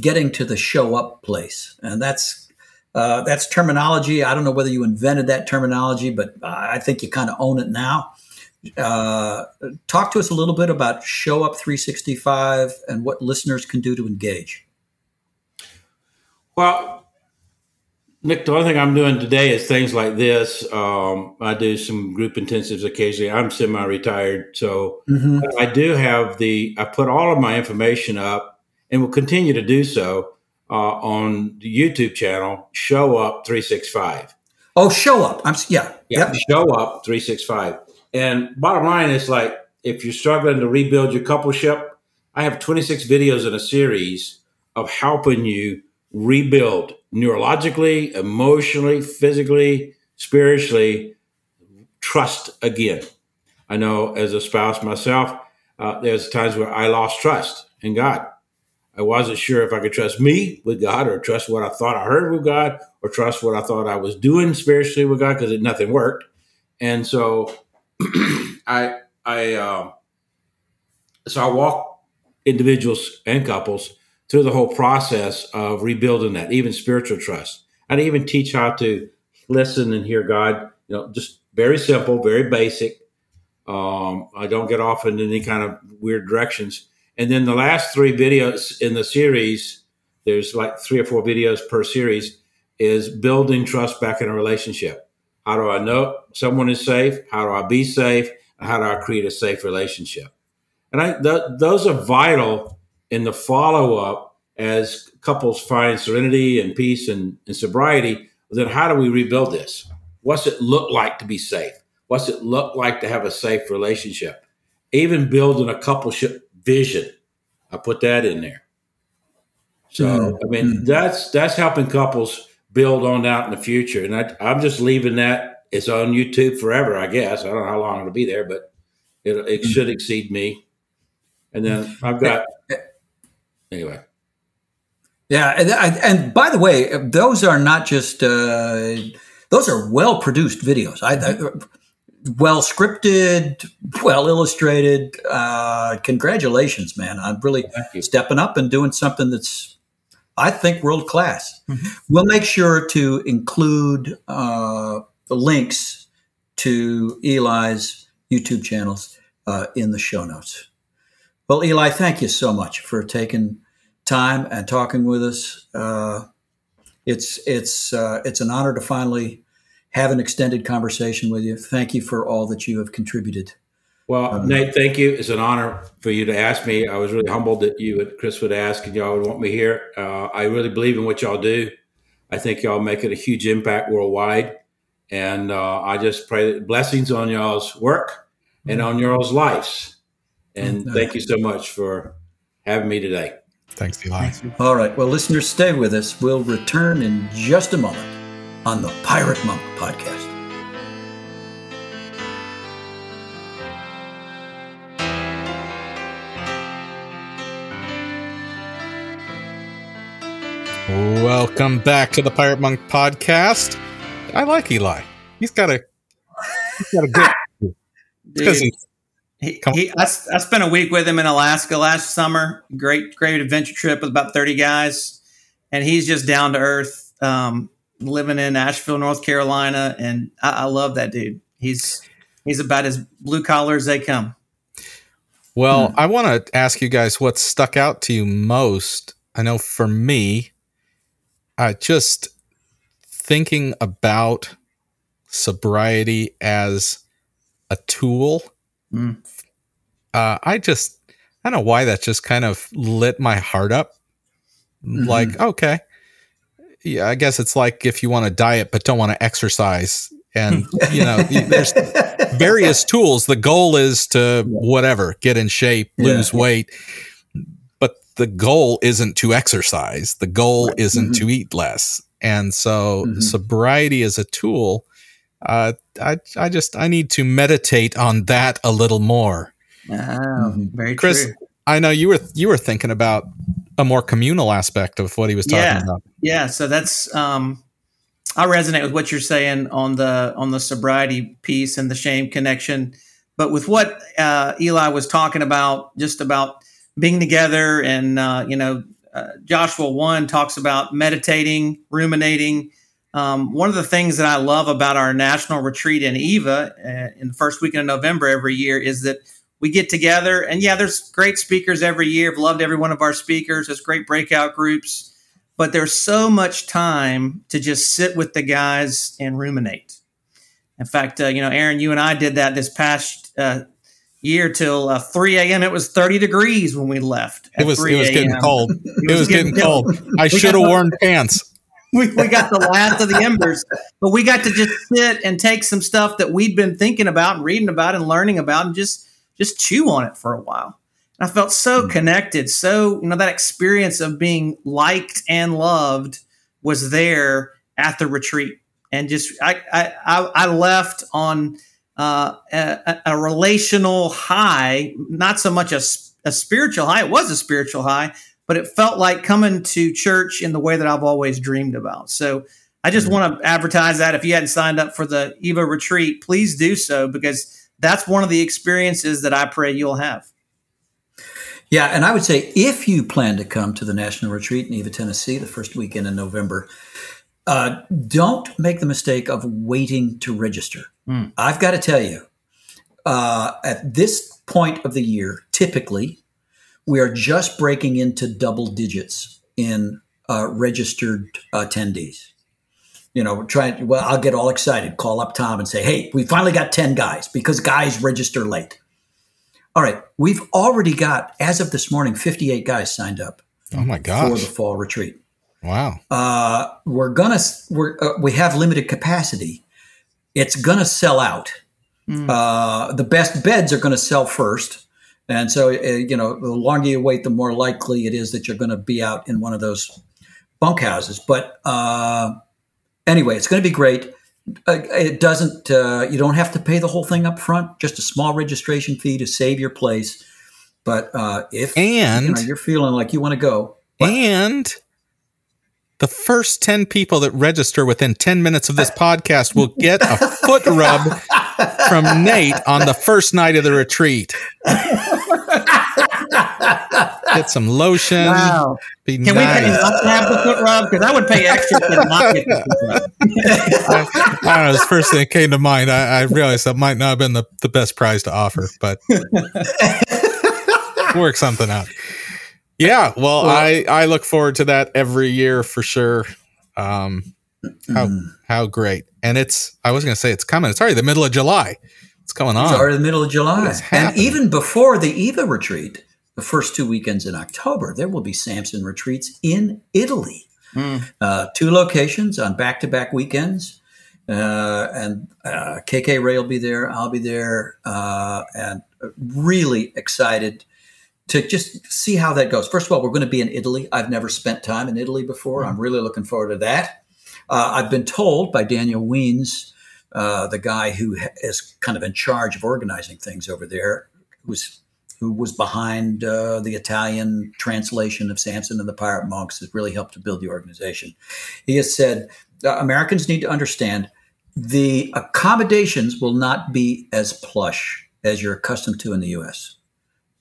getting to the show up place, and that's uh, that's terminology. I don't know whether you invented that terminology, but I think you kind of own it now. Uh, talk to us a little bit about Show Up 365 and what listeners can do to engage. Well, Nick, the only thing I'm doing today is things like this. Um, I do some group intensives occasionally. I'm semi-retired, so mm-hmm. I do have the. I put all of my information up, and will continue to do so uh, on the YouTube channel, Show Up 365. Oh, Show Up. I'm yeah. Yeah, yep. Show Up 365. And bottom line is like if you're struggling to rebuild your coupleship, I have 26 videos in a series of helping you rebuild neurologically, emotionally, physically, spiritually, trust again. I know as a spouse myself, uh, there's times where I lost trust in God. I wasn't sure if I could trust me with God or trust what I thought I heard with God or trust what I thought I was doing spiritually with God because nothing worked. And so I, I, uh, so I walk individuals and couples through the whole process of rebuilding that, even spiritual trust. I even teach how to listen and hear God, you know, just very simple, very basic. Um, I don't get off in any kind of weird directions. And then the last three videos in the series, there's like three or four videos per series, is building trust back in a relationship. How do I know someone is safe? How do I be safe? How do I create a safe relationship? And I, th- those are vital in the follow up as couples find serenity and peace and, and sobriety. Then how do we rebuild this? What's it look like to be safe? What's it look like to have a safe relationship? Even building a coupleship vision. I put that in there. So mm. I mean mm. that's that's helping couples build on that in the future. And I, I'm just leaving that. It's on YouTube forever, I guess. I don't know how long it'll be there, but it, it mm. should exceed me. And then I've got anyway. Yeah, and, and by the way, those are not just uh, those are well produced videos. I, I well scripted, well illustrated. Uh, congratulations, man! I'm really stepping up and doing something that's, I think, world class. Mm-hmm. We'll make sure to include uh, the links to Eli's YouTube channels uh, in the show notes. Well, Eli, thank you so much for taking time and talking with us. Uh, it's it's uh, it's an honor to finally have an extended conversation with you. Thank you for all that you have contributed Well, Nate, thank you. It's an honor for you to ask me. I was really humbled that you would, Chris would ask and y'all would want me here. Uh, I really believe in what y'all do. I think y'all make it a huge impact worldwide. And uh, I just pray that blessings on y'all's work and on y'all's lives. And thank you so much for having me today. Thanks, Eli. All right. Well, listeners, stay with us. We'll return in just a moment on the Pirate Monk podcast. Welcome back to the Pirate Monk podcast. I like Eli. He's got a he's got a good because Dude, he, he, come- he, I, s- I spent a week with him in Alaska last summer. Great, great adventure trip with about 30 guys. And he's just down to earth, um, living in Asheville, North Carolina. And I, I love that dude. He's he's about as blue collar as they come. Well, I want to ask you guys what stuck out to you most. I know for me, I just thinking about sobriety as a tool. Mm. Uh, I just, I don't know why that just kind of lit my heart up. Like, okay. Yeah, I guess it's like if you want to diet but don't want to exercise. And, you know, there's various tools. The goal is to whatever, get in shape, Yeah. lose weight. But the goal isn't to exercise. The goal isn't to eat less. And so Mhm. sobriety is a tool. Uh, I I just I need to meditate on that a little more. Oh, Mhm. very Chris, true. I know you were you were thinking about a more communal aspect of what he was talking Yeah. about. Yeah, so that's um I resonate with what you're saying on the on the sobriety piece and the shame connection. But with what uh, Eli was talking about, just about being together, and uh, you know, uh, Joshua one talks about meditating, ruminating. Um, one of the things that I love about our national retreat in Eva uh, in the first weekend of November every year is that we get together, and yeah, there's great speakers every year. I've loved every one of our speakers. There's great breakout groups but there's so much time to just sit with the guys and ruminate. In fact, uh, you know, Aaron, you and I did that this past uh, year till uh, 3 a.m. It was 30 degrees when we left. It was it was getting cold. It was getting cold. I should have worn pants. We, we got the last of the embers, but we got to just sit and take some stuff that we'd been thinking about and reading about and learning about and just just chew on it for a while. And I felt so connected. So, you know, that experience of being liked and loved was there at the retreat. And just, I, I, I I left on uh, a, a relational high, not so much a, a spiritual high. It was a spiritual high, but it felt like coming to church in the way that I've always dreamed about. So I just want to advertise that if you hadn't signed up for the Eva retreat, please do so because that's one of the experiences that I pray you'll have. Yeah, and I would say if you plan to come to the National Retreat in Eva, Tennessee, the first weekend in November, uh, don't make the mistake of waiting to register. Mm. I've got to tell you, uh, at this point of the year, typically, we are just breaking into double digits in uh, registered attendees. You know, trying. Well, I'll get all excited, call up Tom, and say, "Hey, we finally got ten guys because guys register late." All right, we've already got, as of this morning, 58 guys signed up Oh my god! for the fall retreat. Wow. Uh, we're gonna, we're, uh, we have limited capacity. It's gonna sell out. Mm. Uh, the best beds are gonna sell first, and so uh, you know, the longer you wait, the more likely it is that you're gonna be out in one of those bunkhouses. But uh, anyway, it's gonna be great. Uh, it doesn't. Uh, you don't have to pay the whole thing up front. Just a small registration fee to save your place. But uh, if And you know, you're feeling like you want to go, and the first 10 people that register within 10 minutes of this podcast will get a foot rub from Nate on the first night of the retreat. Get some lotion. Wow. Be Can we pay nice. not to have the foot rub? Because I would pay extra to not get the foot rub. I, I don't know. It's the first thing that came to mind. I, I realized that might not have been the, the best prize to offer, but work something out. Yeah. Well, I, I look forward to that every year for sure. Um, how, how great. And it's, I was going to say it's coming. It's already the middle of July. It's going on? Started in the middle of July. And even before the EVA retreat, the first two weekends in October, there will be Samson retreats in Italy. Uh, two locations on back to back weekends. Uh, and uh, KK Ray will be there. I'll be there. Uh, and really excited to just see how that goes. First of all, we're going to be in Italy. I've never spent time in Italy before. I'm really looking forward to that. Uh, I've been told by Daniel Weens, uh, the guy who is kind of in charge of organizing things over there, who's who was behind uh, the Italian translation of Samson and the Pirate Monks, has really helped to build the organization. He has said uh, Americans need to understand the accommodations will not be as plush as you're accustomed to in the U.S.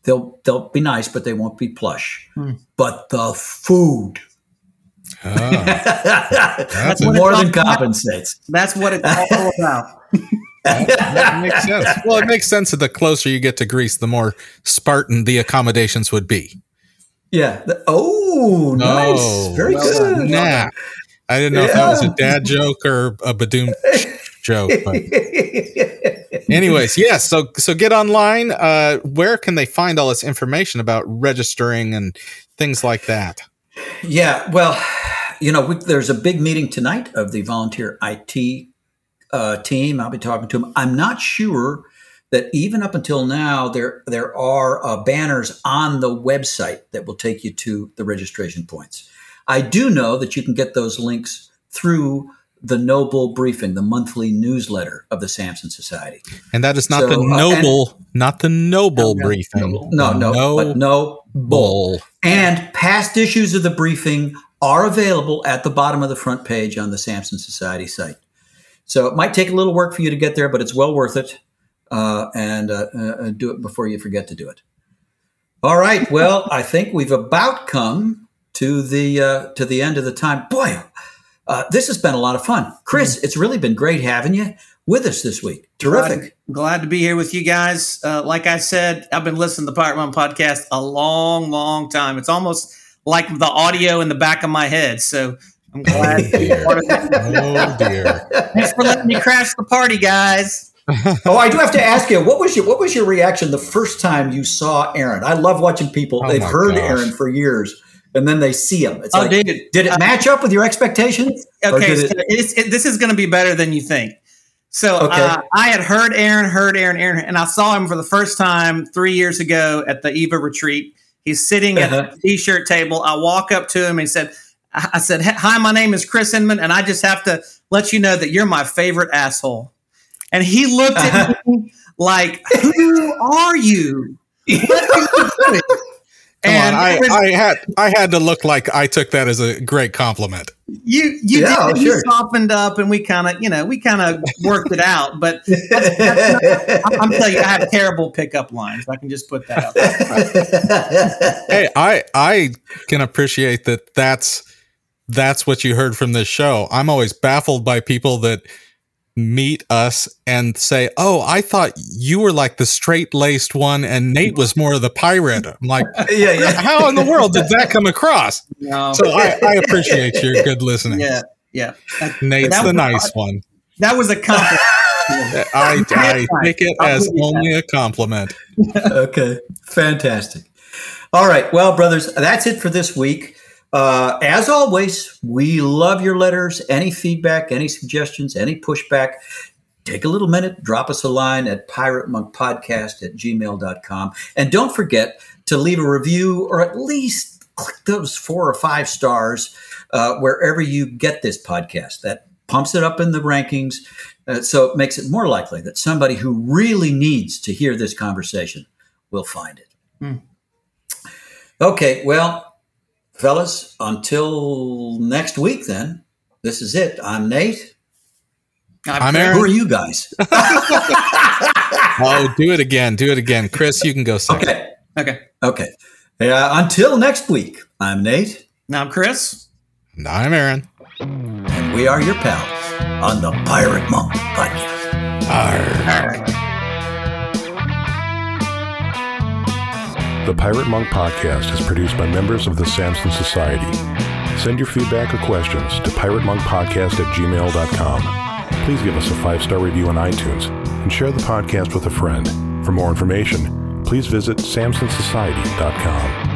They'll they'll be nice, but they won't be plush. But the food Ah, That's more than it's all about. compensates. That's what it's all about. that makes sense. Well, it makes sense that the closer you get to Greece, the more Spartan the accommodations would be. Yeah. The- oh, nice. Oh, Very well good. Nah. I didn't know if that was a dad joke or a Badoom joke. But anyways, yes. so so get online. Uh, where can they find all this information about registering and things like that? Yeah, well, you know, we, there's a big meeting tonight of the volunteer IT uh, team. I'll be talking to them. I'm not sure that even up until now there there are uh, banners on the website that will take you to the registration points. I do know that you can get those links through the Noble Briefing, the monthly newsletter of the Samson Society. And that is not So, the uh, noble, not the noble No, no, briefing. No, no, no but no bull. bull. And past issues of the briefing are available at the bottom of the front page on the Samson Society site. So it might take a little work for you to get there, but it's well worth it. Uh, and uh, uh, do it before you forget to do it. All right. Well, I think we've about come to the uh, to the end of the time. Boy, uh, this has been a lot of fun, Chris. It's really been great having you with us this week. Terrific. Glad, glad to be here with you guys. Uh, like I said, I've been listening to the Pirate Monk podcast a long, long time. It's almost like the audio in the back of my head. So I'm glad to be dear. it. Oh dear. Thanks for letting me crash the party, guys. Oh, I do have to ask you, what was your what was your reaction the first time you saw Aaron? I love watching people. Oh they've heard gosh. Aaron for years, and then they see him. It's Oh, like, dude. did it match up with your expectations? Okay, did so it- it's, it, this is going to be better than you think. So Okay. uh, I had heard Aaron, heard Aaron, Aaron, and I saw him for the first time three years ago at the Eva retreat. He's sitting Uh-huh. at the t-shirt table. I walk up to him and he said, I I said, hi, my name is Chris Inman, and I just have to let you know that you're my favorite asshole. And he looked Uh-huh. at me like, who are you? What are you doing? Come on, I, was- I had I had to look like I took that as a great compliment. you you Yeah, did. sure. You softened up, and we kind of, you know, we kind of worked it out. But I'm, I'm telling you, I have terrible pickup lines. I can just put that out. There. Hey, I I can appreciate that. That's that's what you heard from this show. I'm always baffled by people that meet us and say, "Oh, I thought you were like the straight laced one, and Nate was more of the pirate." I'm like, yeah, yeah. how in the world did that come across? No, So I, I appreciate your good listening. yeah, yeah. That, Nate's That the was- nice one. that was a compliment. I, I take it I'll as give that. only a compliment. okay, fantastic. All right, well, brothers, that's it for this week. Uh, as always, we love your letters, any feedback, any suggestions, any pushback. Take a little minute, drop us a line at piratemonkpodcast at gmail.com. And don't forget to leave a review or at least click those four or five stars uh, wherever you get this podcast. That pumps it up in the rankings. Uh, so it makes it more likely that somebody who really needs to hear this conversation will find it. Hmm. Okay, well, fellas, until next week, then, this is it. I'm Nate. I'm Who Aaron. are you guys? Oh, do it again. Do it again. Chris, you can go second. okay, Okay. okay. Uh, until next week, I'm Nate, Now I'm Chris. And I'm Aaron. and we are your pals on the Pirate Monk Podcast. Arr. The Pirate Monk Podcast is produced by members of the Samson Society. Send your feedback or questions to piratemonkpodcast at gmail.com. Please give us a five star review on iTunes and share the podcast with a friend. For more information, please visit samsonsociety.com.